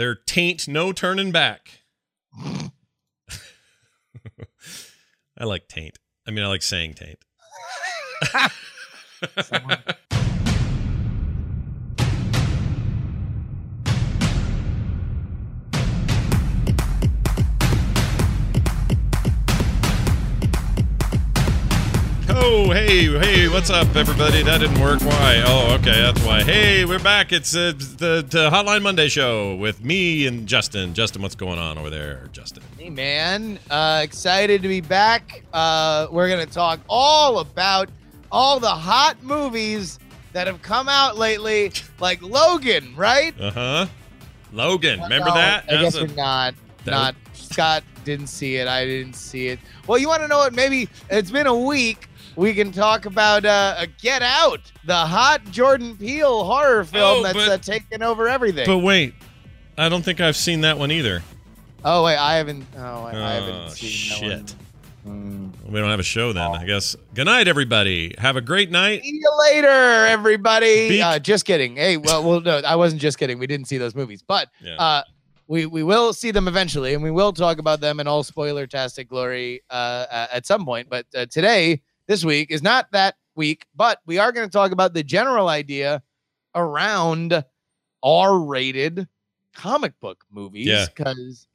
There taint no turning back. I like taint. I mean, I like saying taint. Oh, hey, hey, what's up, everybody? That didn't work. Why? Oh, okay, that's why. Hey, we're back. It's uh, the, the Hotline Monday show with me and Justin. Justin, what's going on over there, Justin? Hey, man. Uh, excited to be back. Uh, we're going to talk all about all the hot movies that have come out lately, like Logan, right? Uh huh. Logan, remember No, that? I guess was a- we're not. Not. Scott didn't see it. I didn't see it. Well, you want to know what? Maybe it's been a week. We can talk about uh, Get Out, the hot Jordan Peele horror film Oh, that's but- uh, taken over everything. But wait, I don't think I've seen that one either. oh wait, I haven't. Oh, I, I Oh, haven't seen shit. that one. Mm. We don't have a show then, I guess. Good night, everybody. Have a great night. See you later, everybody. Be- uh, just kidding. Hey, well, well, no, I wasn't just kidding. We didn't see those movies, but Yeah. uh, we we will see them eventually, and we will talk about them in all spoiler-tastic glory uh, uh, at some point. But uh, today, this week, is not that week, but we are going to talk about the general idea around R-rated comic book movies. Yeah. because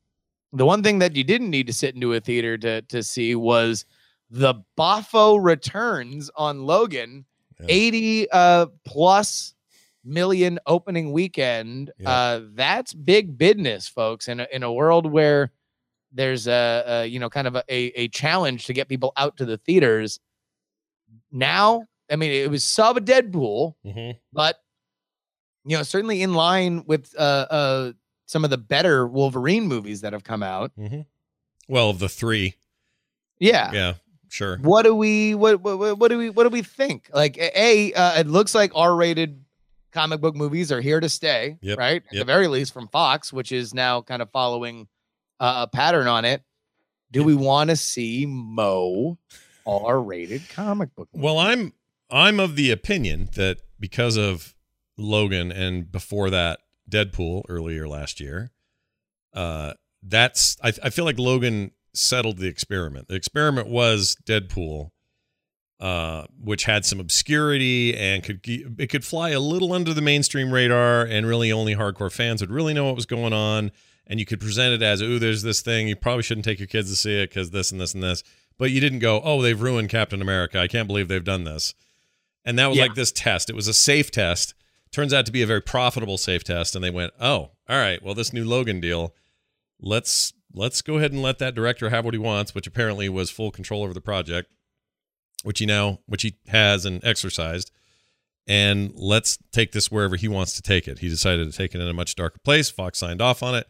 the one thing that you didn't need to sit into a theater to to see was the Boffo returns on Logan, Yeah. 80 uh plus million opening weekend. Yeah. Uh that's big business, folks, in a, in a world where there's a, a you know kind of a, a, a challenge to get people out to the theaters. Now, I mean, it was sub a Deadpool, Mhm. but you know, certainly in line with uh uh some of the better Wolverine movies that have come out. Mhm. Well, of the three. Yeah. Yeah, sure. what do we what, what what do we what do we think like a uh, it looks like r-rated comic book movies are here to stay Yep, right at the very least from fox which is now kind of following uh, a pattern on it do we want to see mo r-rated comic book Well, I'm I'm of the opinion that because of Logan and before that Deadpool earlier last year, uh, that's I, I feel like Logan settled the experiment. The experiment was Deadpool, uh, which had some obscurity and could it could fly a little under the mainstream radar, and really only hardcore fans would really know what was going on. And you could present it as, "Ooh, there's this thing. You probably shouldn't take your kids to see it because this and this and this." But you didn't go, "Oh, they've ruined Captain America. I can't believe they've done this." And that was Yeah. like this test. It was a safe test. Turns out to be a very profitable safe test. And they went, "Oh, all right. Well, this new Logan deal, let's let's go ahead and let that director have what he wants, which apparently was full control over the project, which he now which he has and exercised." And let's take this wherever he wants to take it. He decided to take it in a much darker place. Fox signed off on it.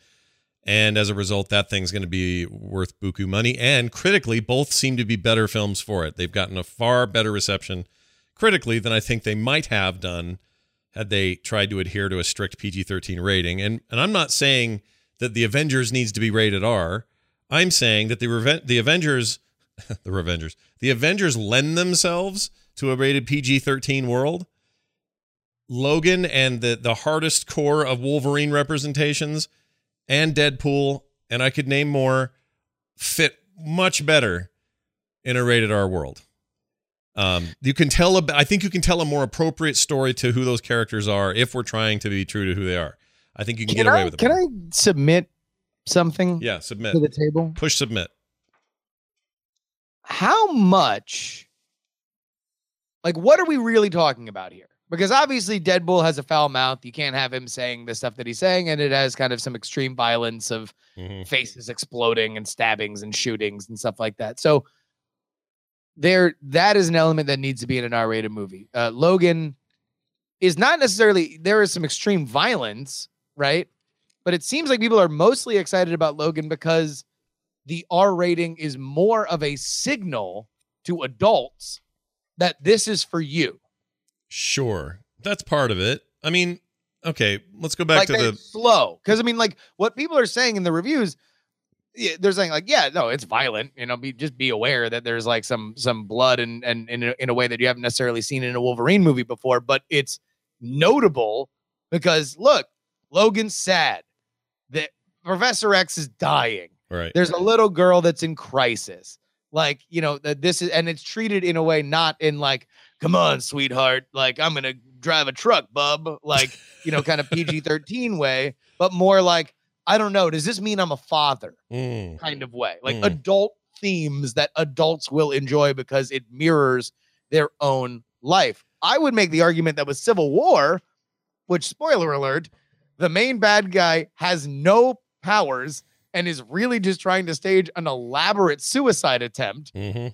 And as a result, that thing's going to be worth buku money. And critically, both seem to be better films for it. They've gotten a far better reception critically than I think they might have done had they tried to adhere to a strict PG 13 rating. And, and I'm not saying that the Avengers needs to be rated R. I'm saying that the, Reven- the Avengers, the Revengers, the Avengers lend themselves to a rated PG 13 world. Logan and the, the hardest core of Wolverine representations and Deadpool, and I could name more, fit much better in a rated R world. Um, you can tell. A, I think you can tell a more appropriate story to who those characters are if we're trying to be true to who they are. I think you can, can get away I, with it. can i submit something Yeah, submit. to the table Push submit. how much like what are we really talking about here because obviously deadpool has a foul mouth you can't have him saying the stuff that he's saying and it has kind of some extreme violence of Mhm. faces exploding and stabbings and shootings and stuff like that so there that is an element that needs to be in an r-rated movie uh, logan is not necessarily there is some extreme violence right but it seems like people are mostly excited about logan because the R rating is more of a signal to adults that this is for you. Sure, that's part of it. I mean, okay, let's go back like to the. slow. Because I mean, like what people are saying in the reviews, yeah, they're saying like, yeah, no, it's violent. You know, be just be aware that there's like some some blood and and in a, in a way that you haven't necessarily seen in a Wolverine movie before. But it's notable because look, Logan's sad. that Professor X is dying. Right. There's a little girl that's in crisis. Like, you know, that this is and it's treated in a way not in like, come on, sweetheart, like I'm gonna drive a truck, bub, like, you know, kind of PG-13 way, but more like, I don't know, does this mean I'm a father Mm. kind of way? Like Mm. adult themes that adults will enjoy because it mirrors their own life. I would make the argument that with Civil War, which spoiler alert, the main bad guy has no powers and is really just trying to stage an elaborate suicide attempt. hmm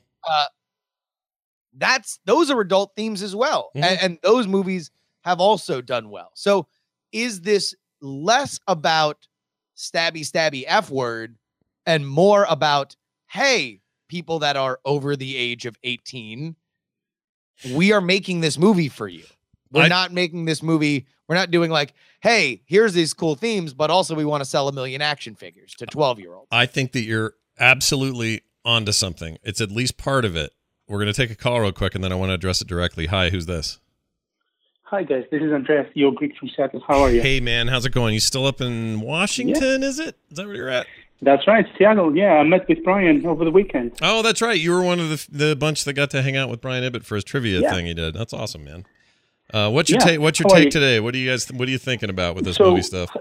That's those are adult themes as well. Mhm. And, and those movies have also done well. So is this less about stabby stabby F word and more about, hey, people that are over the age of 18, we are making this movie for you. We're I- not making this movie. We're not doing like, hey, here's these cool themes, but also we want to sell a million action figures to 12 year olds. I think that you're absolutely onto something. It's at least part of it. We're going to take a call real quick and then I want to address it directly. Hi, who's this? Hi guys, this is Andreas, your Greek from Seattle. How are you? Hey, man, how's it going? You still up in Washington, is it? Is that where you're at? That's right, Seattle. Yeah, I met with Brian over the weekend. Oh, that's right. You were one of the the bunch that got to hang out with Brian Ibbott for his trivia Yeah. thing he did. That's awesome, man. Uh, what's your Yeah. take? What's your How take today? What do you guys? What are you thinking about with this So- movie stuff?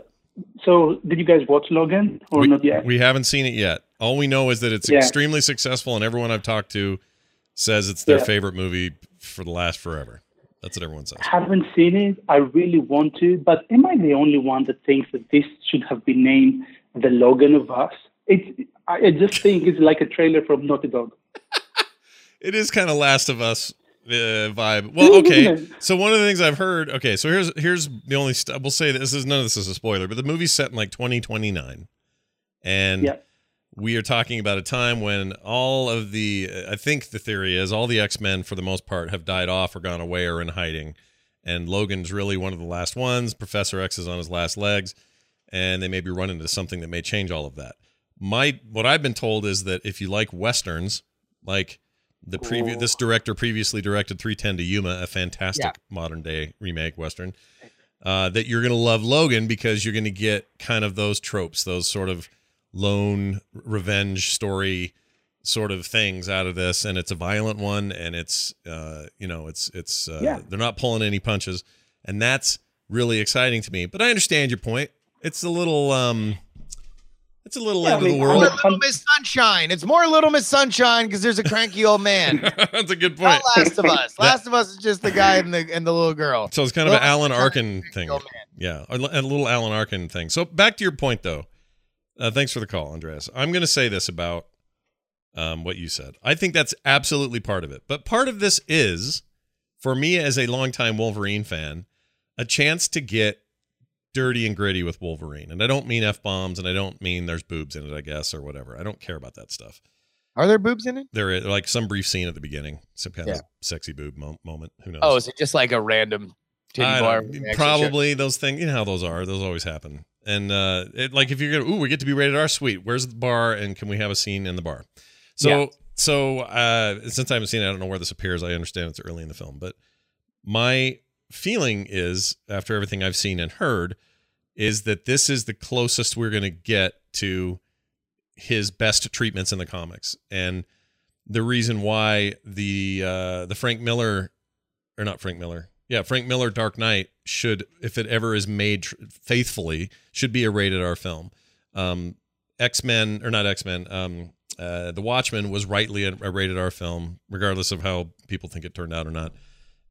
So, did you guys watch Logan or we, not yet? we haven't seen it yet. All we know is that it's Yeah. extremely successful, and everyone I've talked to says it's their Yeah. favorite movie for the last forever. That's what everyone says. I haven't seen it. I really want to, but am I the only one that thinks that this should have been named The Logan of Us? It's, I just think it's like a trailer from Naughty Dog. It is kind of Last of Us uh, vibe. Well, okay. So one of the things I've heard. Okay, so here's here's the only. St- we'll say this is none of this is a spoiler, but the movie's set in like 2029, and Yeah. We are talking about a time when all of the. I think the theory is all the X Men for the most part have died off or gone away or in hiding, and Logan's really one of the last ones. Professor X is on his last legs, and they may be running into something that may change all of that. My what I've been told is that if you like westerns, like the previous this director previously directed 310 to Yuma, a fantastic Yeah. modern day remake western. Uh, that you're going to love Logan because you're going to get kind of those tropes, those sort of lone revenge story sort of things out of this, and it's a violent one, and it's uh, you know it's it's uh, Yeah. they're not pulling any punches, and that's really exciting to me. But I understand your point. It's a little um, it's a little Yeah, end I of the world. Little Miss Sunshine. It's more Little Miss Sunshine because there's a cranky old man. that's a good Not point. Last of Us. Last of Us is just the guy and the and the little girl. So it's kind of an Alan Arkin is a cranky thing. Yeah, a, a little Alan Arkin thing. So back to your point, though. Uh, thanks for the call, Andreas. I'm going to say this about um, what you said. I think that's absolutely part of it. But part of this is, for me as a longtime Wolverine fan, a chance to get dirty and gritty with Wolverine. And I don't mean f bombs, and I don't mean there's boobs in it, I guess, or whatever. I don't care about that stuff. Are there boobs in it? There is like some brief scene at the beginning, some kind Yeah. of sexy boob mo- moment. Who knows? Oh, is it just like a random titty I bar? don't- with an extra shirt? probably those things. You know how those are. Those always happen. And uh, it, like if you're gonna, ooh, we get to be rated R. Sweet. Where's the bar? And can we have a scene in the bar? So Yeah. so uh, since I haven't seen it, I don't know where this appears. I understand it's early in the film, but my feeling is after everything I've seen and heard is that this is the closest we're gonna get to his best treatments in the comics and the reason why the uh the Frank Miller or not Frank Miller. Yeah, Frank Miller Dark Knight should if it ever is made tr- faithfully should be a rated R film. Um X-Men or not X-Men, um uh The Watchmen was rightly a, a rated R film regardless of how people think it turned out or not.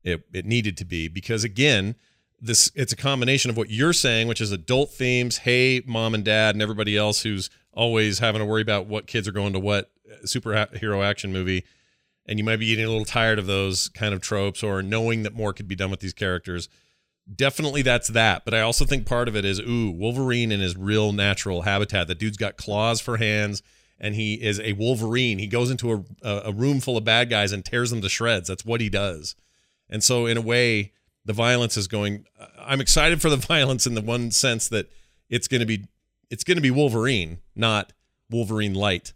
It it needed to be because again, this it's a combination of what you're saying, which is adult themes, hey mom and dad and everybody else who's always having to worry about what kids are going to what superhero action movie and you might be getting a little tired of those kind of tropes or knowing that more could be done with these characters. Definitely that's that. But I also think part of it is, ooh, Wolverine in his real natural habitat. The dude's got claws for hands and he is a Wolverine. He goes into a, a, a room full of bad guys and tears them to shreds. That's what he does. And so, in a way, the violence is going. I'm excited for the violence in the one sense that it's going to be it's going to be Wolverine, not Wolverine light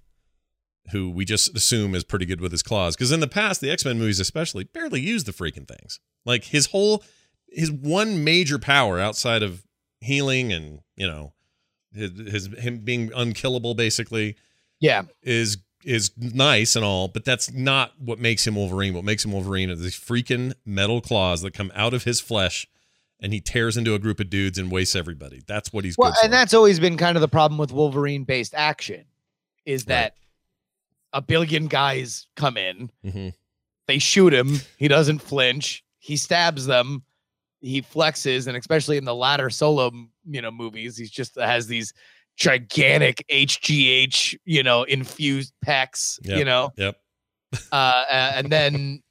who we just assume is pretty good with his claws. Because in the past, the X Men movies especially barely used the freaking things. Like his whole, his one major power outside of healing and you know his, his him being unkillable basically Yeah. is is nice and all, but that's not what makes him Wolverine. What makes him Wolverine are these freaking metal claws that come out of his flesh, and he tears into a group of dudes and wastes everybody. That's what he's Well, and that's always been kind of the problem with Wolverine based action is Right. A billion guys come in, Mhm. they shoot him, he doesn't flinch, he stabs them, he flexes, and especially in the latter solo, you know, movies, he's just has these gigantic HGH, you know, infused pecs, you know, Yep. uh, and then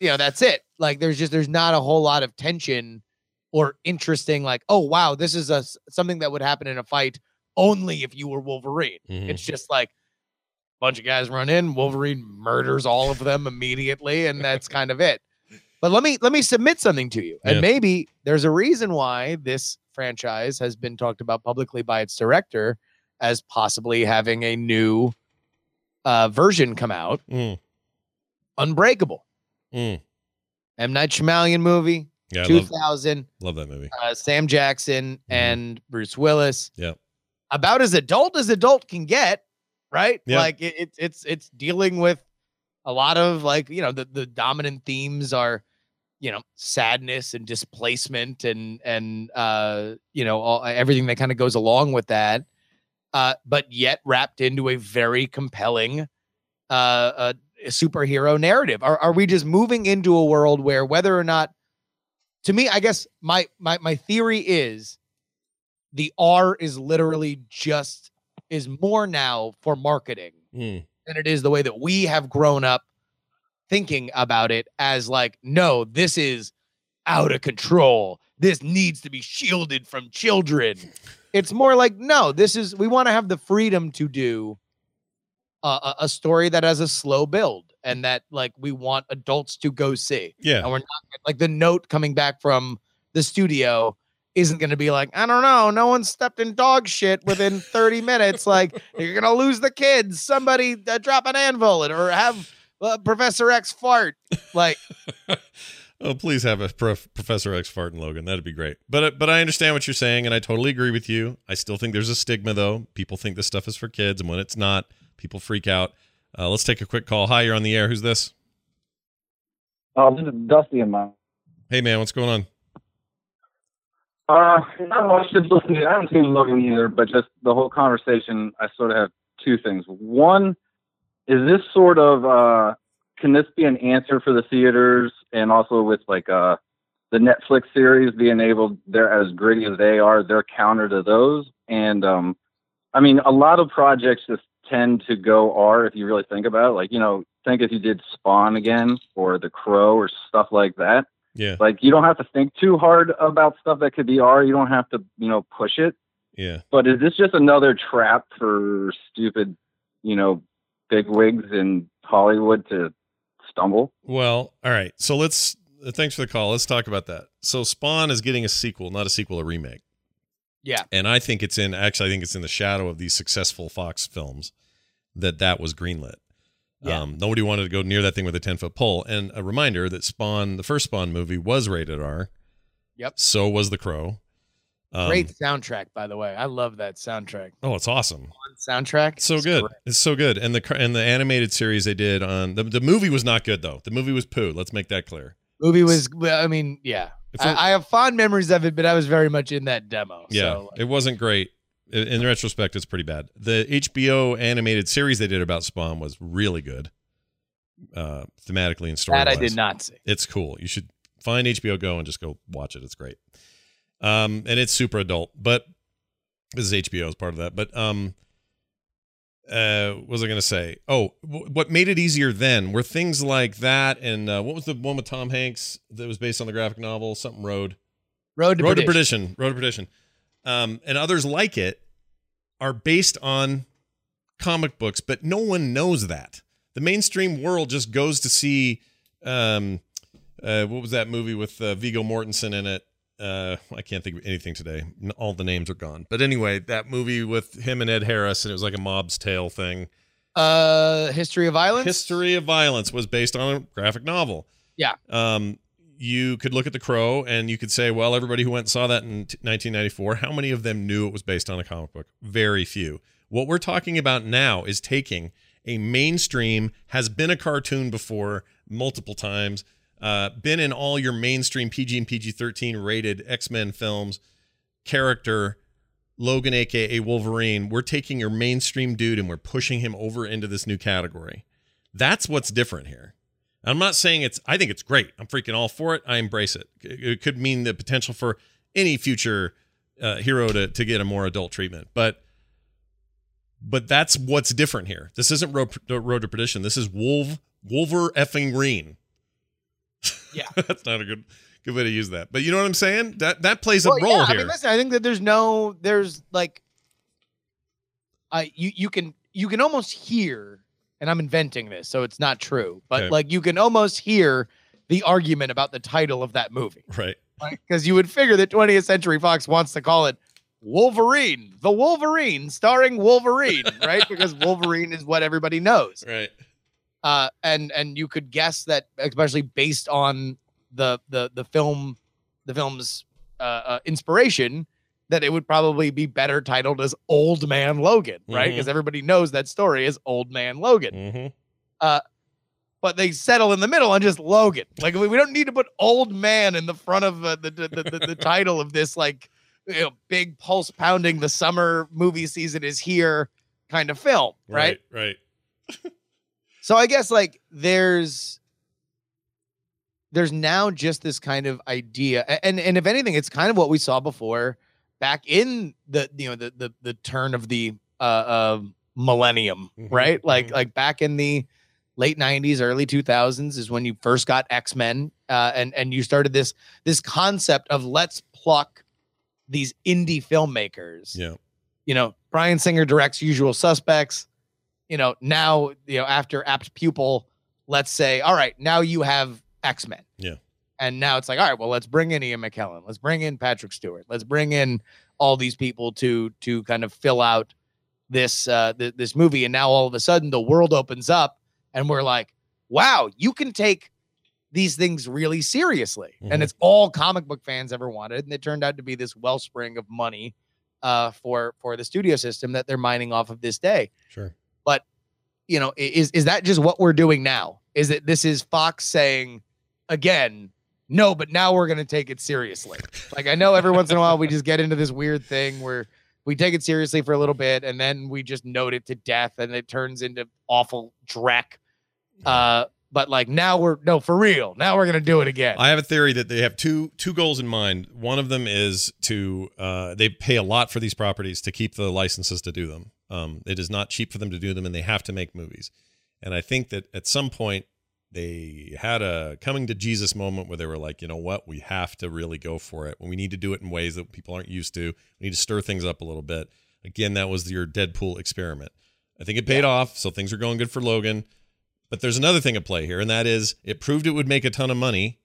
you know that's it. Like there's just there's not a whole lot of tension or interesting. Like oh wow, this is a something that would happen in a fight only if you were Wolverine. Mhm. It's just like bunch of guys run in, Wolverine murders all of them immediately, and that's kind of it. But let me let me submit something to you, and Yeah. maybe there's a reason why this franchise has been talked about publicly by its director as possibly having a new uh, version come out. Mm, Unbreakable. mm. M. Night Shyamalan movie, Yeah, I love, 2000, love that movie. uh, Sam Jackson and Bruce Willis. Yep. About as adult as adult can get, right? Yeah. Like it, it, it's it's dealing with a lot of like you know the the dominant themes are you know sadness and displacement and and uh you know all, everything that kind of goes along with that uh but yet wrapped into a very compelling uh, uh superhero narrative are, are we just moving into a world where whether or not to me i guess my my my theory is the r is literally just is more now for marketing Mm, than it is the way that we have grown up thinking about it as like no this is out of control. This needs to be shielded from children. It's more like no this is we want to have the freedom to do a, a, a story that has a slow build and that like we want adults to go see. Yeah. and we're not like the note coming back from the studio isn't going to be like i don't know no one stepped in dog shit within 30 minutes like you're going to lose the kids somebody uh, drop an anvil or have uh, professor x fart like oh, please have a prof- Professor X fart and Logan. That'd be great. But uh, but I understand what you're saying, and I totally agree with you. I still think there's a stigma though. People think this stuff is for kids, and when it's not, people freak out. Uh, let's take a quick call. Hi, you're on the air. Who's this? Oh, this is Dusty in my. Hey, man, what's going on? Uh, not much. Just listening. I haven't seen Logan either, but just the whole conversation. I sort of have two things. One, is this sort of uh, can this be an answer for the theaters and also with like uh the Netflix series being able they're as gritty as they are, they're counter to those. And um, I mean, a lot of projects just tend to go R if you really think about it. Like you know, think if you did Spawn again or The Crow or stuff like that. Yeah, Like you don't have to think too hard about stuff that could be R. You don't have to, you know, push it. yeah. But is this just another trap for stupid, you know, big wigs in Hollywood to stumble? Well, all right. So let's. Uh, thanks for the call. Let's talk about that. So Spawn is getting a sequel, not a sequel, a remake. yeah and I think it's in actually I think it's in the shadow of these successful Fox films that that was greenlit. Yeah. Um, nobody wanted to go near that thing with a ten foot pole. And a reminder that Spawn, the first Spawn movie, was rated R. Yep. So was The Crow. Um, great soundtrack by the way i love that soundtrack Oh, it's awesome. soundtrack So good. It's so good. And the and the animated series they did on the the movie was not good though. The movie was poo. Let's make that clear. movie was i mean yeah I, I have fond memories of it but i was very much in that demo Yeah, so it wasn't great. In retrospect, it's pretty bad. The HBO animated series they did about Spawn was really good, uh, thematically and story. that i did not see It's cool. You should find HBO Go and just go watch it. It's great. Um, and it's super adult, but this is HBO as part of that. But um, uh, what was I going to say? Oh, w- what made it easier then were things like that, and uh, what was the one with Tom Hanks that was based on the graphic novel, something Road. road to Road to perdition. Perdition, Road to Perdition, um, and others like it are based on comic books, but no one knows that. The mainstream world just goes to see, um, uh, what was that movie with uh, Viggo Mortensen in it? Uh, I can't think of anything today. All the names are gone. But anyway, that movie with him and Ed Harris, and it was like a mob's tale thing. uh history of violence History of Violence was based on a graphic novel. Yeah. Um, you could look at The Crow and you could say, well, everybody who went and saw that in t- 1994, how many of them knew it was based on a comic book? Very few. What we're talking about now is taking a mainstream, has been a cartoon before multiple times, uh, been in all your mainstream PG and PG 13 rated X Men films, character, Logan, aka Wolverine. We're taking your mainstream dude and we're pushing him over into this new category. That's what's different here. I'm not saying it's, I think it's great. I'm freaking all for it. I embrace it. It could mean the potential for any future uh, hero to, to get a more adult treatment. But but that's what's different here. This isn't Road, road to Perdition. This is Wolf Wolver effing Green. Yeah. that's not a good good way to use that. But you know what I'm saying? That that plays a role yeah, here. I mean, listen, I think that there's no, there's like, I you you can you can almost hear, and I'm inventing this, so it's not true, but Okay. like you can almost hear the argument about the title of that movie, right. because you would figure that 20th Century Fox wants to call it Wolverine, the Wolverine, starring Wolverine, right? Because Wolverine is what everybody knows. Right. uh, and and you could guess that, especially based on the the the film, the film's uh, uh, inspiration, that it would probably be better titled as Old Man Logan, right? Because everybody knows that story is Old Man Logan, hmm but they settle in the middle on just Logan. Like we, we don't need to put Old Man in the front of uh, the, the, the the the title of this like you know big pulse pounding the summer movie season is here kind of film, right? Right. Right. So I guess like there's there's now just this kind of idea and and if anything it's kind of what we saw before back in the you know the the, the turn of the uh, uh millennium Mhm, right like mhm. like back in the late 90s early 2000s is when you first got x-men uh and and you started this this concept of let's pluck these indie filmmakers Yeah. you know, Bryan Singer directs Usual Suspects. You know, now, you know, after Apt Pupil, let's say, all right, now you have X Men. Yeah. And now it's like, all right, well, let's bring in Ian McKellen. Let's bring in Patrick Stewart. Let's bring in all these people to to kind of fill out this uh th- this movie. And now all of a sudden the world opens up and we're like, wow, you can take these things really seriously. Mhm. And it's all comic book fans ever wanted. And it turned out to be this wellspring of money uh, for for the studio system that they're mining off of this day. Sure. But you know, is is that just what we're doing now? Is it this is Fox saying again? No, but now we're gonna take it seriously. Like I know every once in a while we just get into this weird thing where we take it seriously for a little bit and then we just note it to death and it turns into awful dreck. Uh, but like now we're no for real. Now we're gonna do it again. I have a theory that they have two two goals in mind. One of them is to uh, they pay a lot for these properties to keep the licenses to do them. Um, it is not cheap for them to do them, and they have to make movies. And I think that at some point they had a coming to Jesus moment where they were like, you know what, we have to really go for it. We need to do it in ways that people aren't used to. We need to stir things up a little bit. Again, that was your Deadpool experiment. I think it paid off, so things are going good for Logan. But there's another thing at play here, and that is it proved it would make a ton of money.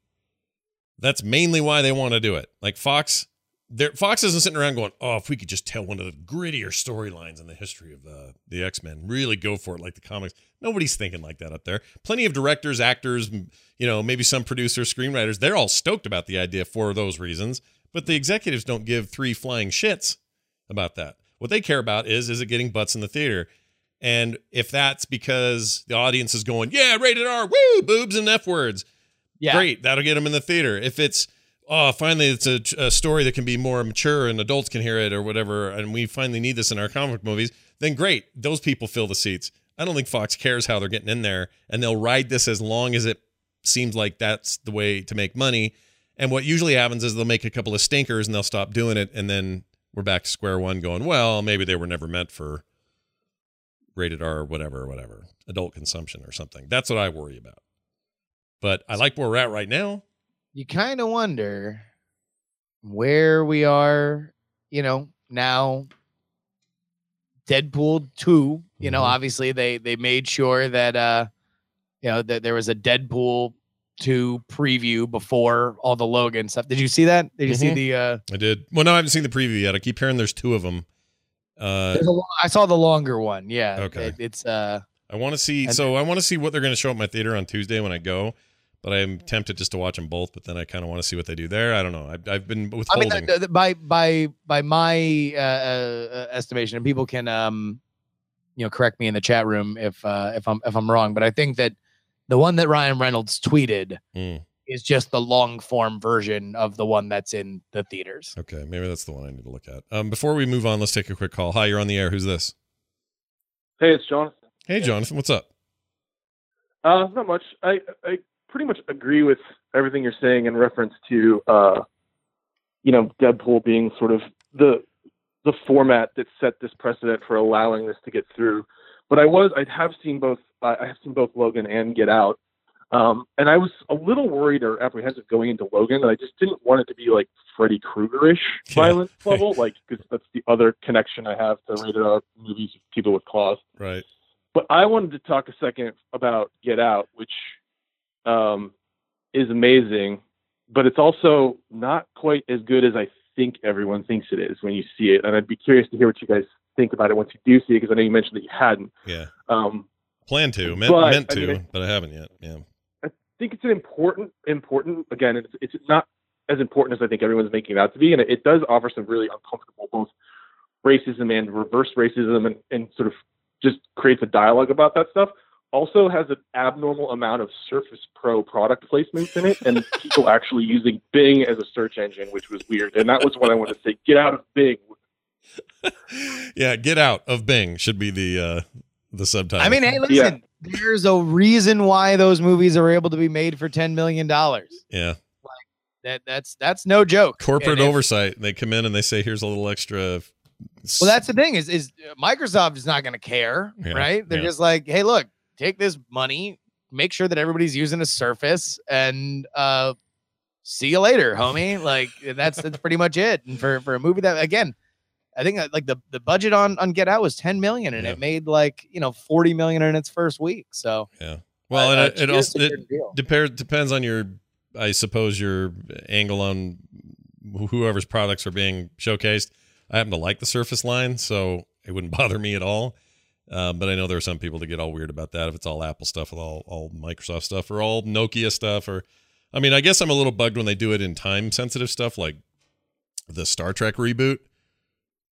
That's mainly why they want to do it. Like Fox, there Fox isn't sitting around going, "Oh, if we could just tell one of the grittier storylines in the history of uh, the X Men, really go for it like the comics." Nobody's thinking like that up there. Plenty of directors, actors, you know, maybe some producers, screenwriters. They're all stoked about the idea for those reasons, but the executives don't give three flying shits about that. What they care about is is it getting butts in the theater. And if that's because the audience is going, yeah, rated R, woo, boobs and F words, yeah. great, that'll get them in the theater. If it's, oh, finally it's a, a story that can be more mature and adults can hear it or whatever, and we finally need this in our comic movies, then great, those people fill the seats. I don't think Fox cares how they're getting in there, and they'll ride this as long as it seems like that's the way to make money. And what usually happens is they'll make a couple of stinkers and they'll stop doing it, and then we're back to square one going, well, maybe they were never meant for rated R or whatever, whatever, adult consumption or something. That's what I worry about. But I like where we're at right now. You kind of wonder where we are, you know, now Deadpool 2, you know, Mhm. obviously they they made sure that uh you know that there was a Deadpool 2 preview before all the Logan stuff. Did you see that? Did you see Mhm. the uh I did. Well, no, I haven't seen the preview yet. I keep hearing there's two of them. Uh, a I saw the longer one. Yeah. Okay. It- it's uh I want to see. So I want to see what they're going to show at my theater on Tuesday when I go. But I'm tempted just to watch them both. But then I kind of want to see what they do there. I don't know. I've, I've been withholding. I mean, the- the- by by by my uh, uh, estimation, and people can um, you know, correct me in the chat room if uh, if I'm if I'm wrong, but I think that the one that Ryan Reynolds tweeted Mm, is just the long form version of the one that's in the theaters. okay, maybe that's the one I need to look at. Um, before we move on, let's take a quick call. Hi, you're on the air. Who's this? Hey, it's Jonathan. Hey, Jonathan. What's up? Uh, not much. I I pretty much agree with everything you're saying in reference to uh, you know, Deadpool being sort of the the format that set this precedent for allowing this to get through. But I was I have seen both I have seen both Logan and Get Out. Um, and I was a little worried or apprehensive going into Logan, and I just didn't want it to be like Freddy Krueger-ish Yeah. violence level, like because that's the other connection I have to rated R movies with people with claws. Right. But I wanted to talk a second about Get Out, which um, is amazing, but it's also not quite as good as I think everyone thinks it is when you see it. And I'd be curious to hear what you guys think about it once you do see it, because I know you mentioned that you hadn't. Yeah. Um, Plan to. Meant, But, meant I to, mean, but I haven't yet. Yeah. I think it's an important, important. Again, it's it's not as important as I think everyone's making it out to be, and it, it does offer some really uncomfortable both racism and reverse racism, and, and sort of just creates a dialogue about that stuff. Also has an abnormal amount of Surface Pro product placements in it, and people actually using Bing as a search engine, which was weird. And that was what I wanted to say. Get out of Bing. yeah. Get out of Bing should be the uh the subtitle. I mean, hey, listen, there's a reason why those movies are able to be made for ten million dollars. yeah. That that's that's no joke. Corporate And if- oversight. They come in and they say, "Here's a little extra." Well, that's the thing is is Microsoft is not going to care, Yeah, right? They're yeah. just like, hey, look, take this money, make sure that everybody's using a Surface, and uh, see you later, homie. Like that's that's pretty much it. And for for a movie that again, I think uh, like the the budget on on Get Out was ten million, and Yeah. it made like you know forty million in its first week. So yeah. Well, uh, and uh, it, it also it depends depends on your, I suppose, your angle on whoever's products are being showcased. I happen to like the Surface line, so it wouldn't bother me at all. Um, but I know there are some people that get all weird about that if it's all Apple stuff, with all all Microsoft stuff, or all Nokia stuff, or I mean, I guess I'm a little bugged when they do it in time sensitive stuff like the Star Trek reboot.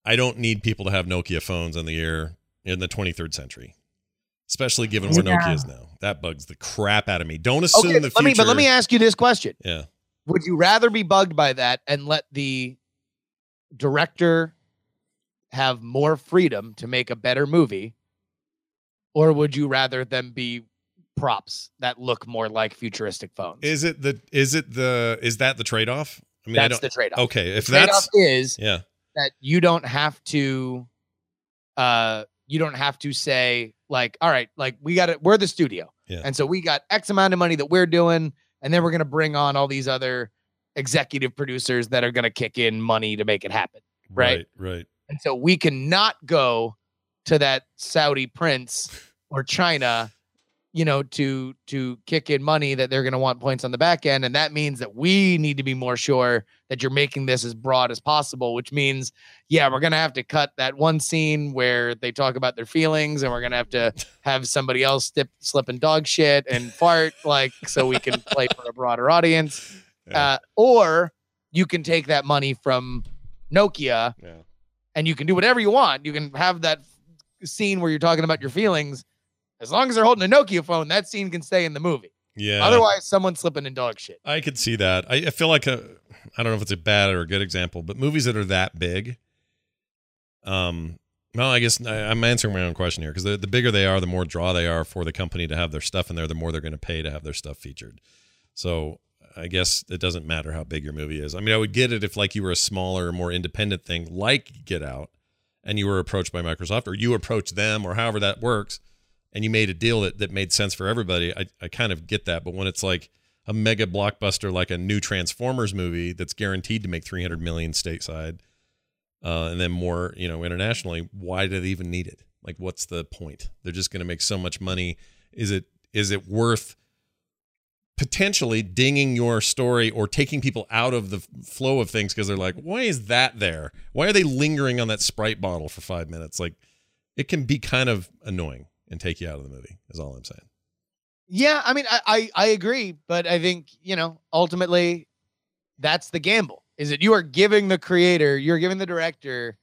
I don't need people to have Nokia phones in the air in the 23rd century, especially given where Nokia is now. That bugs the crap out of me. Don't assume Okay, the let future. me but let me ask you this question: yeah, Would you rather be bugged by that and let the director have more freedom to make a better movie, or would you rather them be props that look more like futuristic phones? is it the is it the is that the trade off? I mean, I that's don't. the trade-off. okay, if the that's is yeah, that you don't have to uh you don't have to say like all right like we got it we're the studio Yeah. and so we got x amount of money that we're doing and then we're going to bring on all these other executive producers that are going to kick in money to make it happen Right. right, right. and so we cannot go to that saudi prince or china you know to to kick in money that they're going to want points on the back end and that means that we need to be more sure that you're making this as broad as possible which means yeah we're going to have to cut that one scene where they talk about their feelings and we're going to have to have somebody else stip, slip and dog shit and fart like so we can play for a broader audience Yeah. uh, or you can take that money from nokia Yeah. and you can do whatever you want. You can have that scene where you're talking about your feelings. As long as they're holding a Nokia phone, that scene can stay in the movie. Yeah. Otherwise, someone's slipping in dog shit. I could see that. I, I feel like a, I don't know if it's a bad or a good example, but movies that are that big, um, well, I guess I, I'm answering my own question here because the, the bigger they are, the more draw they are for the company to have their stuff in there, the more they're going to pay to have their stuff featured. So I guess it doesn't matter how big your movie is. I mean, I would get it if like you were a smaller, more independent thing like Get Out, and you were approached by Microsoft, or you approached them, or however that works, and you made a deal that that made sense for everybody. I I kind of get that, but when it's like a mega blockbuster like a new Transformers movie that's guaranteed to make 300 million stateside, uh, and then more, you know, internationally, why do they even need it? Like, what's the point? They're just going to make so much money. Is it is it worth potentially dinging your story or taking people out of the flow of things because they're like, why is that there? Why are they lingering on that Sprite bottle for five minutes? Like, it can be kind of annoying and take you out of the movie. Is all I'm saying. Yeah, I mean, I, I I agree, but I think you know ultimately that's the gamble. Is that you are giving the creator, you're giving the director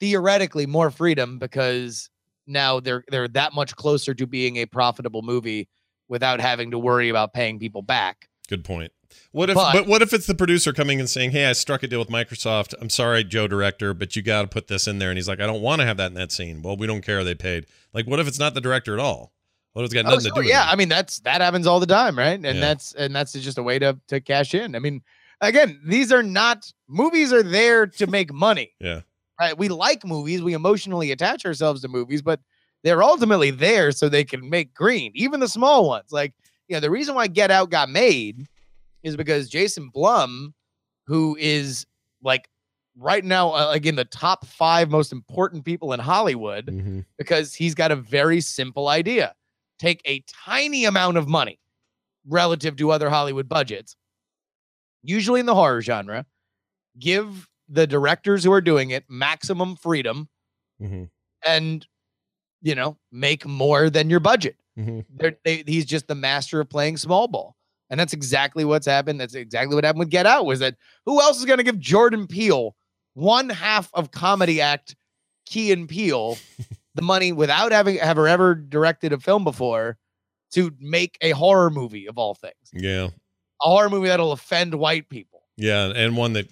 theoretically more freedom because now they're they're that much closer to being a profitable movie without having to worry about paying people back. Good point. What if But- but, what if it's the producer coming and saying, "Hey, I struck a deal with Microsoft. I'm sorry, Joe director, but you got to put this in there." And he's like, "I don't want to have that in that scene." Well, we don't care. They paid. Like, what if it's not the director at all? What if it's got Oh, nothing to sure, do with yeah, it? I mean that's that happens all the time, right? And Yeah. that's and that's just a way to to cash in. I mean, again, these are not movies are there to make money. Yeah. Right? We like movies, we emotionally attach ourselves to movies, but they're ultimately there so they can make green, even the small ones. Like, you know, the reason why Get Out got made is because Jason Blum, who is like right now uh, like in the top 5 most important people in Hollywood, Mhm. because he's got a very simple idea. Take a tiny amount of money relative to other Hollywood budgets, usually in the horror genre, give the directors who are doing it maximum freedom Mhm. and you know, make more than your budget. Mhm. They, he's just the master of playing small ball. And that's exactly what's happened. That's exactly what happened with Get Out was that who else is going to give Jordan Peele one half of comedy act Key and Peele the money without having ever ever directed a film before to make a horror movie of all things. Yeah. A horror movie that'll offend white people. Yeah, and one that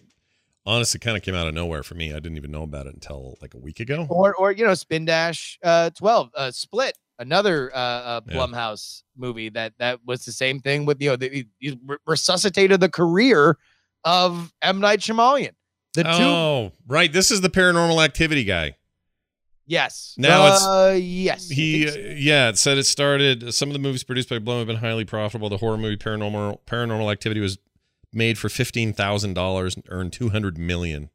honestly kind of came out of nowhere for me. I didn't even know about it until like a week ago. Or or you know, Spin Dash uh 12, uh Split, another uh, uh Yeah. Blumhouse movie that that was the same thing with you know, the, he resuscitated the career of M Night Shyamalan. The two Oh, right. This is the paranormal activity guy. yes. Now it's- uh, yes. He, so. yeah, it said it started. Some of the movies produced by Blum have been highly profitable. The horror movie Paranormal Paranormal Activity was made for fifteen thousand dollars and earned two hundred million.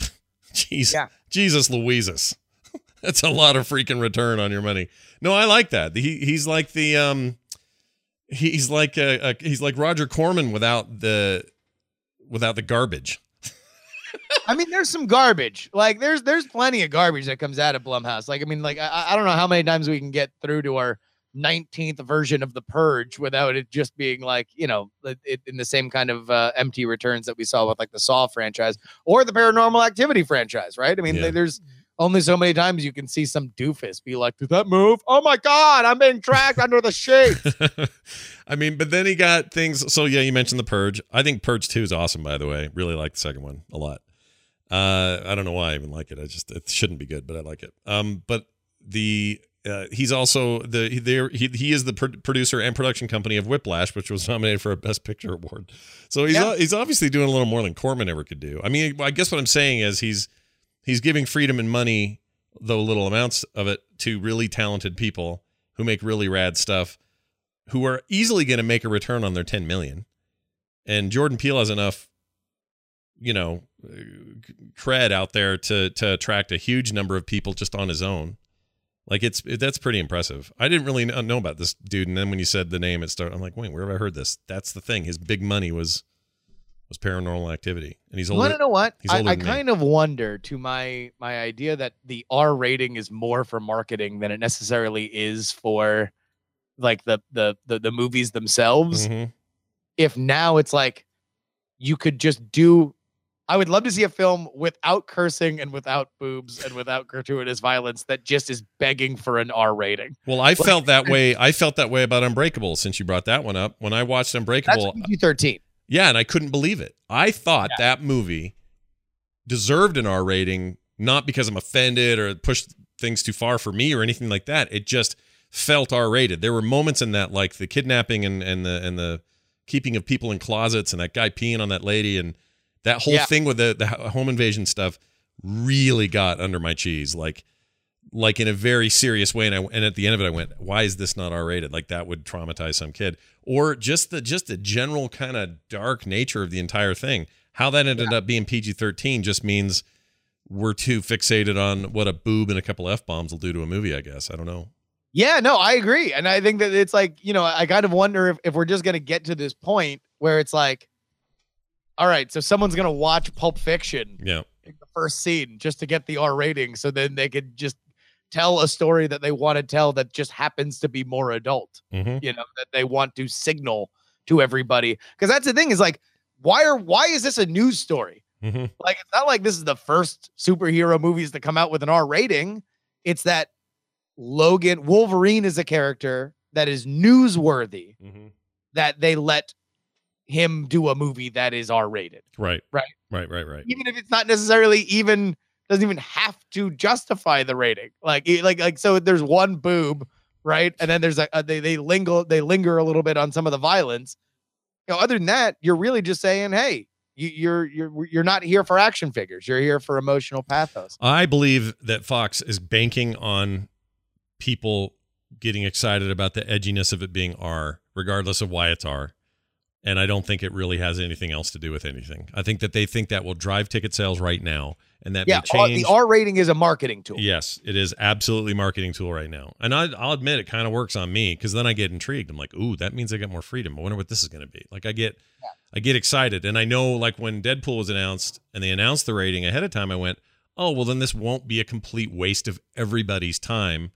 Jeez, Yeah. Jesus Louises, that's a lot of freaking return on your money. No, I like that. He he's like the um, he's like a, a he's like Roger Corman without the without the garbage. I mean, there's some garbage. Like there's there's plenty of garbage that comes out of Blumhouse. Like I mean, like I, I don't know how many times we can get through to our 19th version of the Purge without it just being like you know it, in the same kind of uh, empty returns that we saw with like the Saw franchise or the Paranormal Activity franchise, right? I mean, Yeah. there's only so many times you can see some doofus be like, "Did that move? Oh my god, I'm being dragged under the sheet." I mean, but then he got things. So yeah, you mentioned the Purge. I think Purge Two is awesome. By the way, really like the second one a lot. Uh, I don't know why I even like it. I just it shouldn't be good, but I like it. Um, but the uh, he's also the there he, he is the pro- producer and production company of Whiplash, which was nominated for a Best Picture award. So he's Yeah. he's obviously doing a little more than Corman ever could do. I mean, I guess what I'm saying is he's he's giving freedom and money, though little amounts of it, to really talented people who make really rad stuff, who are easily going to make a return on their 10 million. And Jordan Peele has enough, you know, cred out there to to attract a huge number of people just on his own. Like it's it, that's pretty impressive. I didn't really know about this dude, and then when you said the name, it started. I'm like, wait, where have I heard this? That's the thing. His big money was was Paranormal Activity, and he's You want to know what? he's I, I than me. kind of wonder to my my idea that the R rating is more for marketing than it necessarily is for like the the the, the movies themselves. Mhm. If now it's like you could just do I would love to see a film without cursing and without boobs and without gratuitous violence that just is begging for an R rating. Well, I felt that way. I felt that way about Unbreakable since you brought that one up. When I watched Unbreakable, That's Unbreakable, PG thirteen. Yeah, and I couldn't believe it. I thought that movie deserved an R rating, not because I'm offended or pushed things too far for me or anything like that. It just felt R rated. There were moments in that, like the kidnapping and, and the and the keeping of people in closets and that guy peeing on that lady and that whole Yeah. thing with the, the home invasion stuff really got under my cheese. Like like in a very serious way. And I and at the end of it, I went, "Why is this not R rated? Like that would traumatize some kid." Or just the just the general kind of dark nature of the entire thing. How that ended up being PG thirteen just means we're too fixated on what a boob and a couple f bombs will do to a movie. I guess I don't know. Yeah, no, I agree. And I think that it's like, you know, I kind of wonder if, if we're just going to get to this point where it's like, all right, so someone's going to watch Pulp Fiction, Yeah, in the first scene, just to get the R rating. So then they could just tell a story that they want to tell that just happens to be more adult. Mhm. You know that they want to signal to everybody because that's the thing is like why are why is this a news story? Mhm. Like it's not like this is the first superhero movies to come out with an R rating. It's that Logan Wolverine is a character that is newsworthy Mhm. that they let him do a movie that is R rated. Right. Right. Right. Right. Right. Even if it's not necessarily even doesn't even have to justify the rating. Like like like so there's one boob, right? And then there's a, a they they linger they linger a little bit on some of the violence. You know, other than that, you're really just saying, hey, you, you're you're you're not here for action figures. You're here for emotional pathos. I believe that Fox is banking on people getting excited about the edginess of it being R, regardless of why it's R. And I don't think it really has anything else to do with anything. I think that they think that will drive ticket sales right now, and that Yeah, uh, may change. the R rating is a marketing tool. Yes, it is absolutely marketing tool right now, and I, I'll admit it kind of works on me because then I get intrigued. I'm like, ooh, that means I got more freedom. I wonder what this is going to be. Like I get, I get excited, and I know like when Deadpool was announced and they announced the rating ahead of time, I went, oh well, then this won't be a complete waste of everybody's time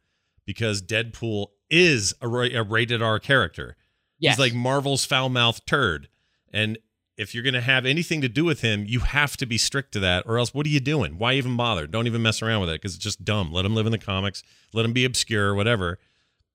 because Deadpool is a, a rated R character. Yes. He's like Marvel's foul mouthed turd. And if you're going to have anything to do with him, you have to be strict to that, or else what are you doing? Why even bother? Don't even mess around with it because it's just dumb. Let him live in the comics, let him be obscure, whatever.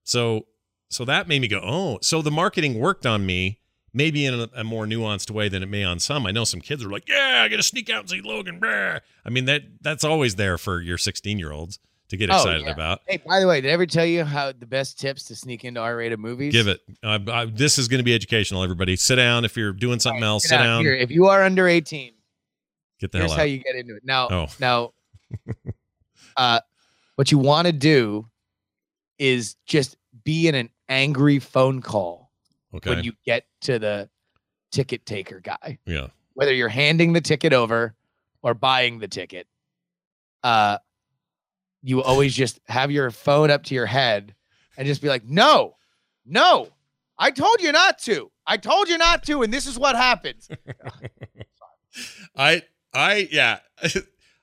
So, so that made me go, oh, so the marketing worked on me, maybe in a, a more nuanced way than it may on some. I know some kids are like, yeah, I got to sneak out and see Logan. Brah. I mean, that that's always there for your 16 year olds to get Oh, excited yeah. about. Hey, by the way, did I ever tell you how the best tips to sneak into R rated movies? Give it. Uh, I, this is going to be educational. Everybody, sit down. If you're doing something else, sit out down. Here, if you are under 18, Get the here's hell how you get into it. Now, Oh. now, uh, what you want to do is just be in an angry phone call okay. when you get to the ticket taker guy, yeah. whether you're handing the ticket over or buying the ticket. Uh, you always just have your phone up to your head and just be like, "No, no, I told you not to. I told you not to, and this is what happens." I I yeah.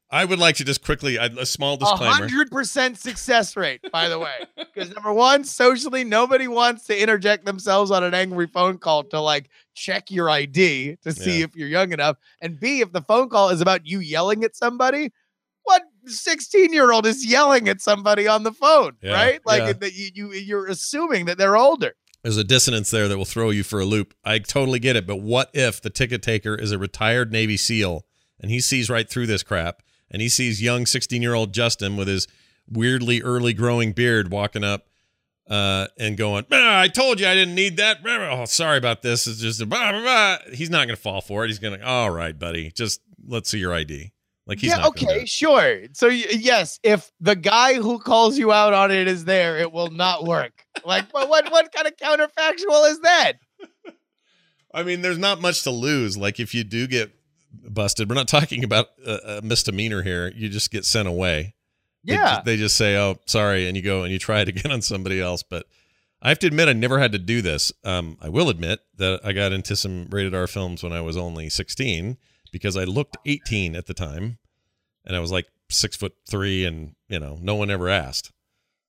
I would like to just quickly a, a small A disclaimer. hundred percent success rate, by the way. Because number one, socially, nobody wants to interject themselves on an angry phone call to like check your ID to see Yeah. if you're young enough. And B, if the phone call is about you yelling at somebody, what 16 year old is yelling at somebody on the phone, Yeah, right? Like yeah. that you, you you're assuming that they're older. There's a dissonance there that will throw you for a loop. I totally get it, but what if the ticket taker is a retired Navy SEAL and he sees right through this crap and he sees young 16 year old Justin with his weirdly early growing beard walking up uh, and going, "Ah, I told you I didn't need that. Oh, sorry about this. It's just a blah, blah, blah." He's not going to fall for it. He's going to, all right, buddy, just let's see your ID. Like he's yeah, okay, sure. So yes, if the guy who calls you out on it is there, it will not work. like, what what what kind of counterfactual is that? I mean, there's not much to lose. Like if you do get busted, we're not talking about a, a misdemeanor here. You just get sent away. They Yeah. ju- they just say, "Oh, sorry," and you go and you try it again on somebody else. But I have to admit, I never had to do this. Um, I will admit that I got into some rated R films when I was only 16 because I looked 18 at the time, and I was like six foot three, and you know, no one ever asked.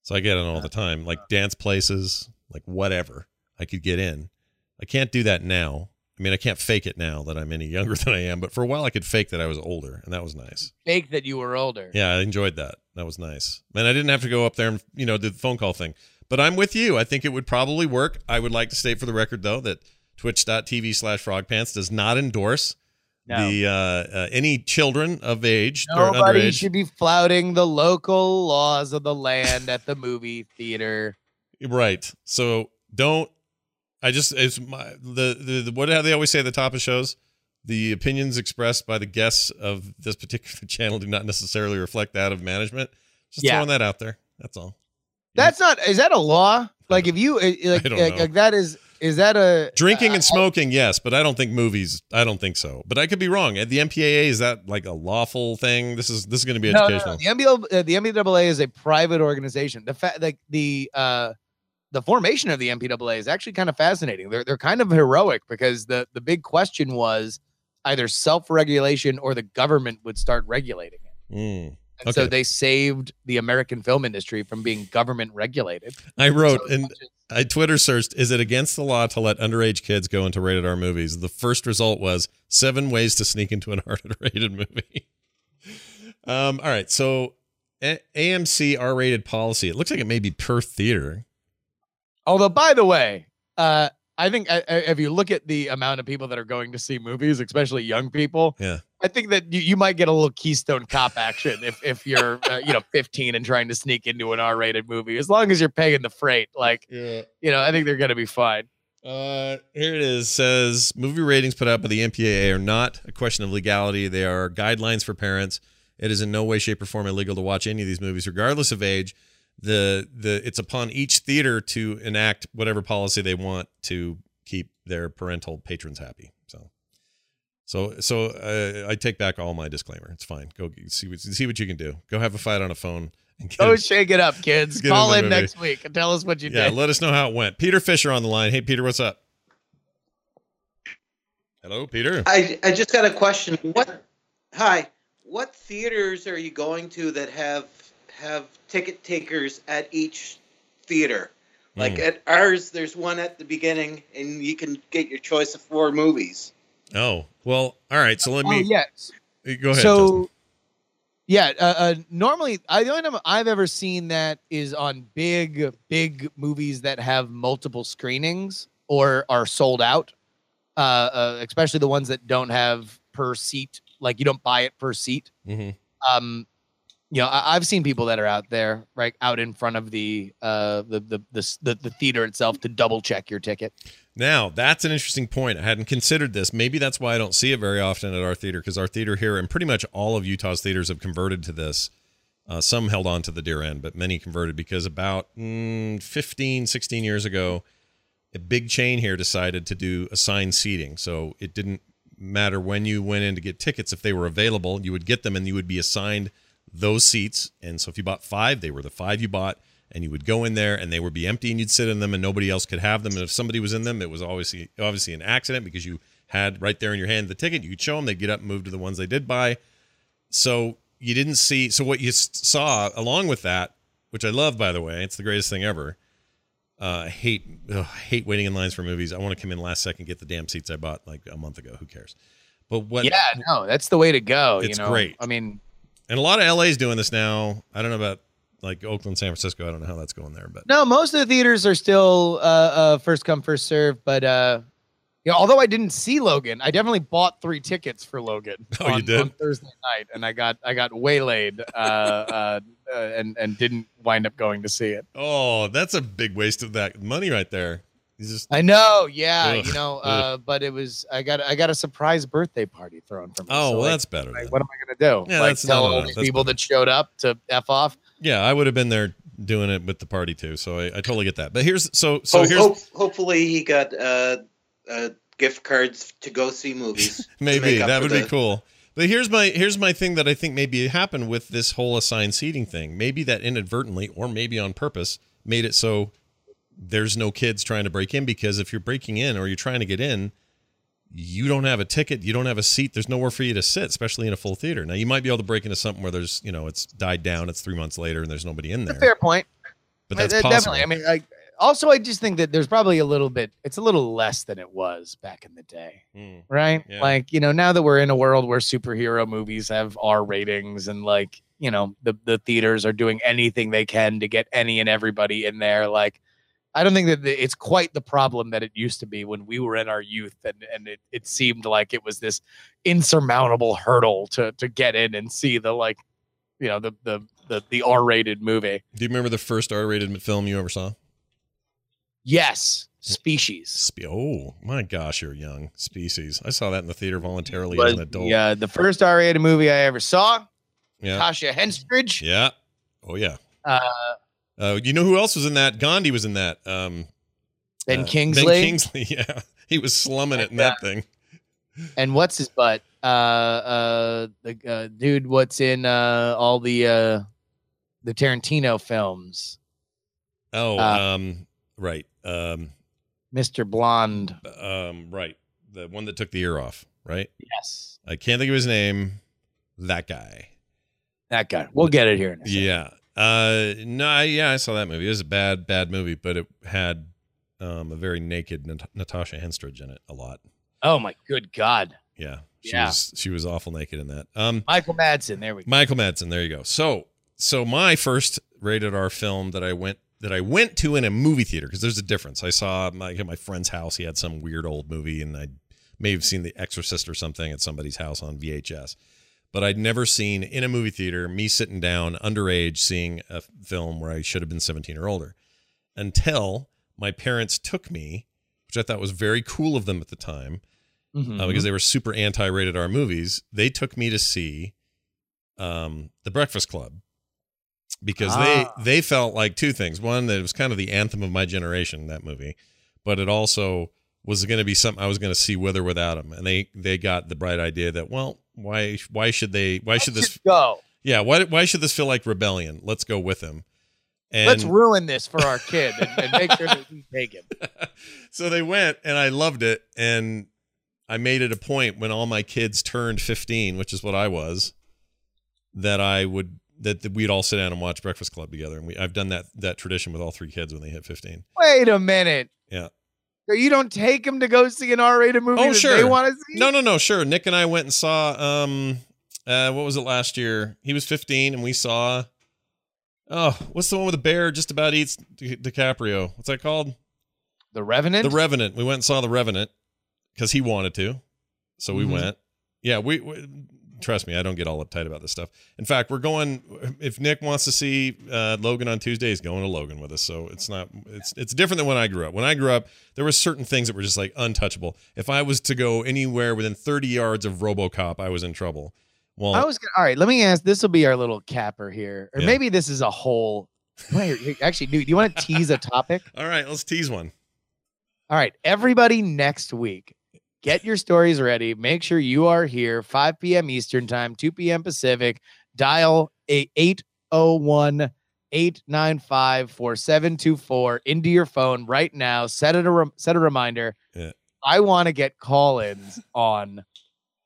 So I get in all the time, like dance places, like whatever I could get in. I can't do that now. I mean, I can't fake it now that I'm any younger than I am, but for a while I could fake that I was older, and that was nice. Fake that you were older. Yeah, I enjoyed that. That was nice. And I didn't have to go up there and, you know, do the phone call thing. But I'm with you. I think it would probably work. I would like to state for the record, though, that twitch.tv slash frogpants does not endorse No. the uh, uh, any children of age or Nobody underage. should be flouting the local laws of the land at the movie theater. Right. So don't. I just it's my the, the the what how they always say at the top of shows. The opinions expressed by the guests of this particular channel do not necessarily reflect that of management. Just Yeah. throwing that out there. That's all. That's not. Is that a law? Like if you uh, like, like, like that is is that a Drinking uh, and smoking, yes, but I don't think movies. I don't think so. But I could be wrong. At the MPAA, is that like a lawful thing? This is this is going to be No, no, educational. no. The MBL, uh, the MPAA is a private organization. The fact, like the uh, the formation of the MPAA is actually kind of fascinating. They're they're kind of heroic because the the big question was either self regulation or the government would start regulating it. Mm. And so they saved the American film industry from being government regulated. I wrote So and I Twitter searched, is it against the law to let underage kids go into rated R movies? The first result was seven ways to sneak into an R rated movie. um, all right. So A- AMC R rated policy. It looks like it may be per theater. Although, by the way, uh, I think uh, uh, if you look at the amount of people that are going to see movies, especially young people, Yeah. I think that you, you might get a little Keystone Cop action if if you're uh, you know 15 and trying to sneak into an R-rated movie. As long as you're paying the freight, like Yeah. you know, I think they're gonna be fine. Uh, here it is. Says movie ratings put out by the MPAA are not a question of legality. They are guidelines for parents. It is in no way, shape, or form illegal to watch any of these movies, regardless of age. The the it's upon each theater to enact whatever policy they want to keep their parental patrons happy. So, so so uh, I take back all my disclaimer. It's fine. Go see what see what you can do. Go have a fight on a phone. And get Go it- shake it up, kids. Get in Call in next week and tell us what you yeah, did. let us know how it went. Peter Fisher on the line. Hey, Peter, what's up? Hello, Peter. I, I just got a question. What? Hi. What theaters are you going to that have have ticket takers at each theater? Like Hmm. at ours, there's one at the beginning, and you can get your choice of four movies. Oh, well, all right. So let Oh me yes. go ahead. so Justin. yeah uh, uh normally i the only time i've ever seen that is on big big movies that have multiple screenings or are sold out uh, uh especially the ones that don't have per seat like you don't buy it per seat Mhm. um you know I, i've seen people that are out there right out in front of the uh the the the, the, the theater itself to double check your ticket Now, that's an interesting point. I hadn't considered this. Maybe that's why I don't see it very often at our theater because our theater here and pretty much all of Utah's theaters have converted to this. Uh, some held on to the deer end, but many converted because about mm, 15, 16 years ago, a big chain here decided to do assigned seating. So it didn't matter when you went in to get tickets, if they were available, you would get them and you would be assigned those seats. And so if you bought five, they were the five you bought. And you would go in there and they would be empty and you'd sit in them and nobody else could have them. And if somebody was in them, it was obviously obviously an accident because you had right there in your hand the ticket. You could show them, they'd get up and move to the ones they did buy. So you didn't see. So what you saw along with that, which I love by the way, it's the greatest thing ever. Uh, I hate ugh, hate waiting in lines for movies. I want to come in last second, get the damn seats I bought like a month ago. Who cares? But what? yeah no that's the way to go It's you know great. i mean And a lot of LA's doing this now. I don't know about like Oakland, San Francisco. I don't know how that's going there, but No, most of the theaters are still uh, uh, first come first serve. But uh, you know, although I didn't see Logan, I definitely bought three tickets for Logan. Oh, you on, did? on Thursday night, and I got I got waylaid uh, uh, uh, and and didn't wind up going to see it. oh, that's a big waste of that money right there. Just I know, yeah, Ugh, you know, uh, but it was I got I got a surprise birthday party thrown for me. oh, so, well, like, that's better. like, what am I gonna do? Yeah, like tell all these people better. that showed up to f off? Yeah, I would have been there doing it with the party too. So I, I totally get that. But here's so so Ho- here's hope- hopefully, he got uh, uh, gift cards to go see movies. maybe that would be cool. But here's my here's my thing that I think maybe happened with this whole assigned seating thing. Maybe that inadvertently or maybe on purpose made it so there's no kids trying to break in because if you're breaking in or you're trying to get in, you don't have a ticket, you don't have a seat, there's nowhere for you to sit, especially in a full theater. Now you might be able to break into something where there's, you know, it's died down, it's 3 months later and there's nobody in there. fair point. But that's. Definitely. I mean, I, also, I just think that there's probably a little bit, it's a little less than it was back in the day, Mm. right? Yeah. Like, you know, now that we're in a world where superhero movies have R ratings and like, you know, the, the theaters are doing anything they can to get any and everybody in there. Like, I don't think that it's quite the problem that it used to be when we were in our youth and, and it, it seemed like it was this insurmountable hurdle to, to get in and see the like, you know, the, the, the, the R rated movie. Do you remember the first R-rated film you ever saw? Yes, species. Spe- oh my gosh, you're young. Species. I saw that in the theater voluntarily as an adult. uh, the first R-rated movie I ever saw. yeah. Tasha Henstridge. Yeah. Oh yeah. Uh, Uh, you know who else was in that? Gandhi was in that. Um, Ben uh, Kingsley. Ben Kingsley. Yeah, he was slumming it in that thing. and what's his butt? Uh, uh, the uh, dude. What's in uh all the uh the Tarantino films? Oh, um, right. Um, Mr. Blonde. um, right. The one that took the ear off. Right. Yes, I can't think of his name. That guy. That guy. We'll get it here. In a second. Yeah. Uh, no, I- yeah, I saw that movie. It was a bad, bad movie, but it had um, a very naked Nat- Natasha Henstridge in it a lot. Oh my good God. Yeah, she Yeah. was she was awful naked in that. Um, Michael Madsen. There we go. Michael Madsen. There you go. So, so my first rated R film that I went that I went to in a movie theater because there's a difference. I saw my at my friend's house. He had some weird old movie, and I may have seen The Exorcist or something at somebody's house on VHS. But I'd never seen in a movie theater me sitting down underage seeing a film where I should have been 17 or older until my parents took me, which I thought was very cool of them at the time Mhm. uh, because they were super anti rated R movies. They took me to see um, The Breakfast Club because Ah. they they felt like two things. One, that it was kind of the anthem of my generation, that movie, but it also was going to be something I was going to see with or without them. And they they got the bright idea that well, why why should they why should this go. yeah why why should this feel like rebellion? Let's go with him. And Let's ruin this for our kid and, and make sure that we take him. so they went and I loved it and I made it a point when all my kids turned 15, which is what I was, that I would that, that we'd all sit down and watch Breakfast Club together and we I've done that that tradition with all three kids when they hit 15. Wait a minute. Yeah. You don't take them to go see an R-rated movie Oh, that sure. they want to see? No, no, no, sure. Nick and I went and saw um uh what was it last year? He was 15 and we saw Oh, what's the one with the bear just about eats Di- DiCaprio? What's that called? The Revenant. The Revenant. We went and saw The Revenant because he wanted to. So we Mhm. went. Yeah, we, we trust me, I don't get all uptight about this stuff. In fact, we're going if Nick wants to see uh, Logan on Tuesday, he's going to Logan with us. So it's not it's it's different than when I grew up. When I grew up, there were certain things that were just like untouchable. If I was to go anywhere within 30 yards of RoboCop, I was in trouble. Well, I was gonna, all right. Let me ask. This will be our little capper here, or Yeah. maybe this is a whole. Wait, actually, do, do you want to tease a topic? all right, let's tease one. All right, everybody, next week, get your stories ready. Make sure you are here 5 p.m. Eastern time, 2 p.m. Pacific. Dial a 801 895 4724 into your phone right now. Set it a rem- set a reminder. Yeah. I want to get call-ins on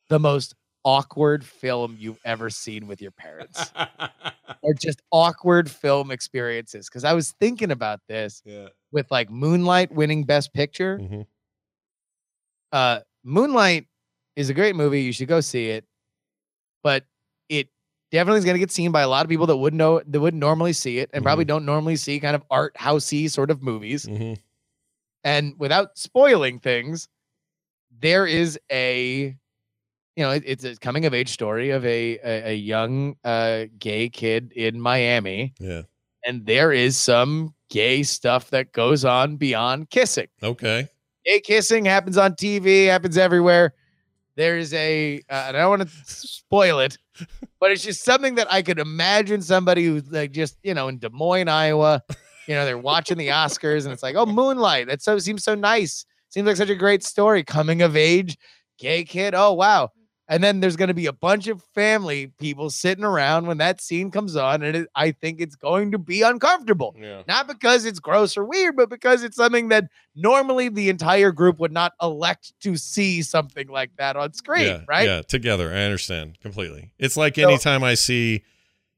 the most awkward film you've ever seen with your parents or just awkward film experiences because I was thinking about this yeah. with like Moonlight winning Best Picture. Mhm. Uh, Moonlight is a great movie. You should go see it, but it definitely is going to get seen by a lot of people that wouldn't know that wouldn't normally see it and probably don't normally see kind of art housey sort of movies. Mhm. And without spoiling things, there is a you know it- it's a coming of age story of a a, a young uh, gay kid in Miami, Yeah. and there is some gay stuff that goes on beyond kissing. Okay. Gay kissing happens on TV, happens everywhere. There's a, uh, and I don't want to spoil it, but it's just something that I could imagine somebody who's like just, you know, in Des Moines, Iowa, you know, they're watching the Oscars and it's like, oh, Moonlight. That so seems so nice. Seems like such a great story. Coming of age, gay kid. Oh, wow. And then there's going to be a bunch of family people sitting around when that scene comes on. And it, I think it's going to be uncomfortable Yeah. not because it's gross or weird, but because it's something that normally the entire group would not elect to see something like that on screen, yeah, right? Yeah, together. I understand completely. It's like So- anytime I see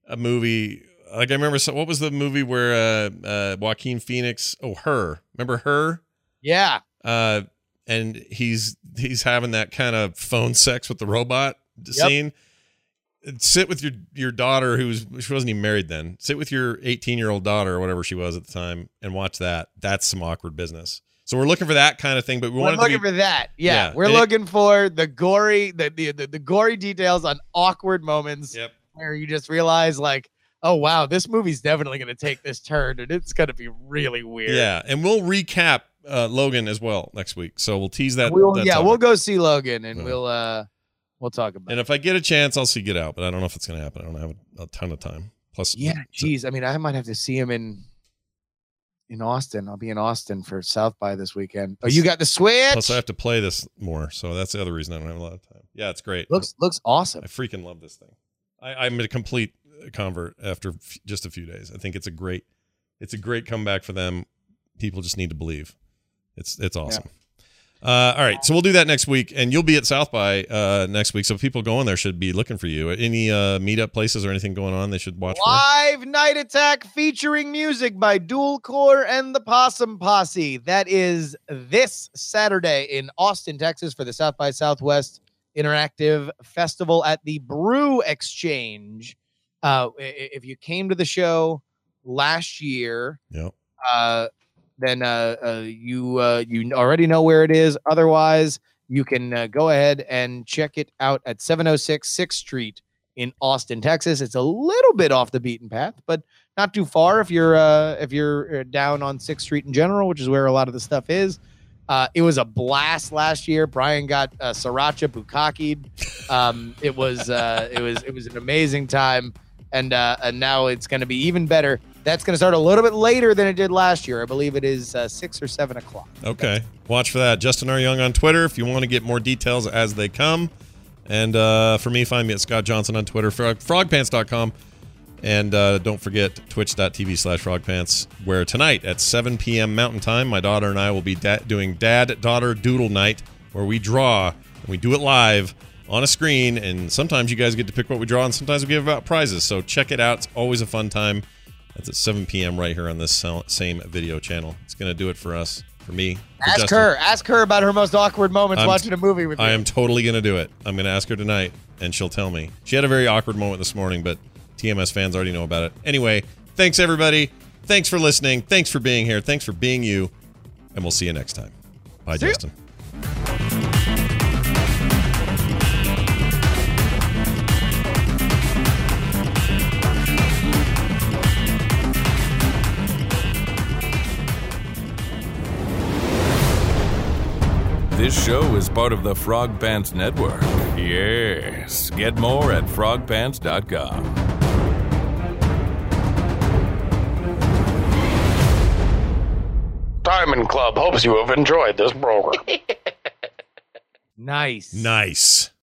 a movie, like I remember, what was the movie where uh, uh, Joaquin Phoenix? Oh, her. Remember her? Yeah. Uh, and he's he's having that kind of phone sex with the robot scene. Sit with your your daughter, who's she wasn't even married then. Sit with your 18 year old daughter or whatever she was at the time, and watch that. That's some awkward business. So we're looking for that kind of thing, but we to looking be for that. Yeah. Yeah, We're and it- looking for the gory, the, the the the gory details on awkward moments Yep. where you just realize like, oh wow, this movie's definitely gonna take this turn and it's gonna be really weird. Yeah, and we'll recap uh, Logan as well next week. So we'll tease that. We'll, that yeah, topic. we'll go see Logan and Yeah. we'll uh we'll talk about And it. if I get a chance, I'll see Get Out, but I don't know if it's going to happen. I don't have a, a ton of time. Plus, Yeah, geez. I mean, I might have to see him in in Austin. I'll be in Austin for South by this weekend. Oh, you got the switch? plus I have to play this more, so that's the other reason I don't have a lot of time. Yeah, it's great. looks looks awesome. I freaking love this thing. I, I'm a complete convert after f- just a few days. I think it's a great, it's a great comeback for them. People just need to believe. It's it's awesome. Uh, all right, so we'll do that next week, and you'll be at South by uh, next week. So people going there should be looking for you. Any uh, meetup places or anything going on they should watch for? Live Night Attack featuring music by Dual Core and the Possum Posse. That is this Saturday in Austin, Texas for the South by Southwest Interactive Festival at the Brew Exchange. Uh, if you came to the show last year, Yep. Then uh, uh, you uh, you already know where it is. Otherwise, you can uh, go ahead and check it out at 706 6th Street in Austin, Texas. It's a little bit off the beaten path, but not too far if you're uh, if you're uh, down on Sixth Street in general, which is where a lot of the stuff is. It was a blast last year. Brian got uh, sriracha bukakied. Um, it was it was it was an amazing time, and and now it's going to be even better. That's going to start a little bit later than it did last year. I believe it is uh, six or seven o'clock. Okay. Watch for that. Justin R. Young on Twitter if you want to get more details as they come. And uh, for me, find me at Scott Johnson on Twitter, frog, frogpants.com. And uh, don't forget twitch.tv slash frogpants, where tonight at 7 p.m. Mountain Time, my daughter and I will be da- doing Dad Daughter Doodle Night, where we draw and we do it live on a screen. And sometimes you guys get to pick what we draw, and sometimes we give out prizes. So check it out. It's always a fun time. That's at 7 p.m. right here on this same video channel. It's going to do it for us, for me. for Ask Justin. her. Ask her about her most awkward moments I'm- watching a movie with me. I am totally going to do it. I'm going to ask her tonight, and she'll tell me. She had a very awkward moment this morning, but TMS fans already know about it. Anyway, thanks, everybody. Thanks for listening. Thanks for being here. Thanks for being you. And we'll see you next time. Bye, See. Justin. This show is part of the Frog Pants Network. Yes. Get more at frogpants.com. Diamond Club hopes you have enjoyed this program. nice. Nice.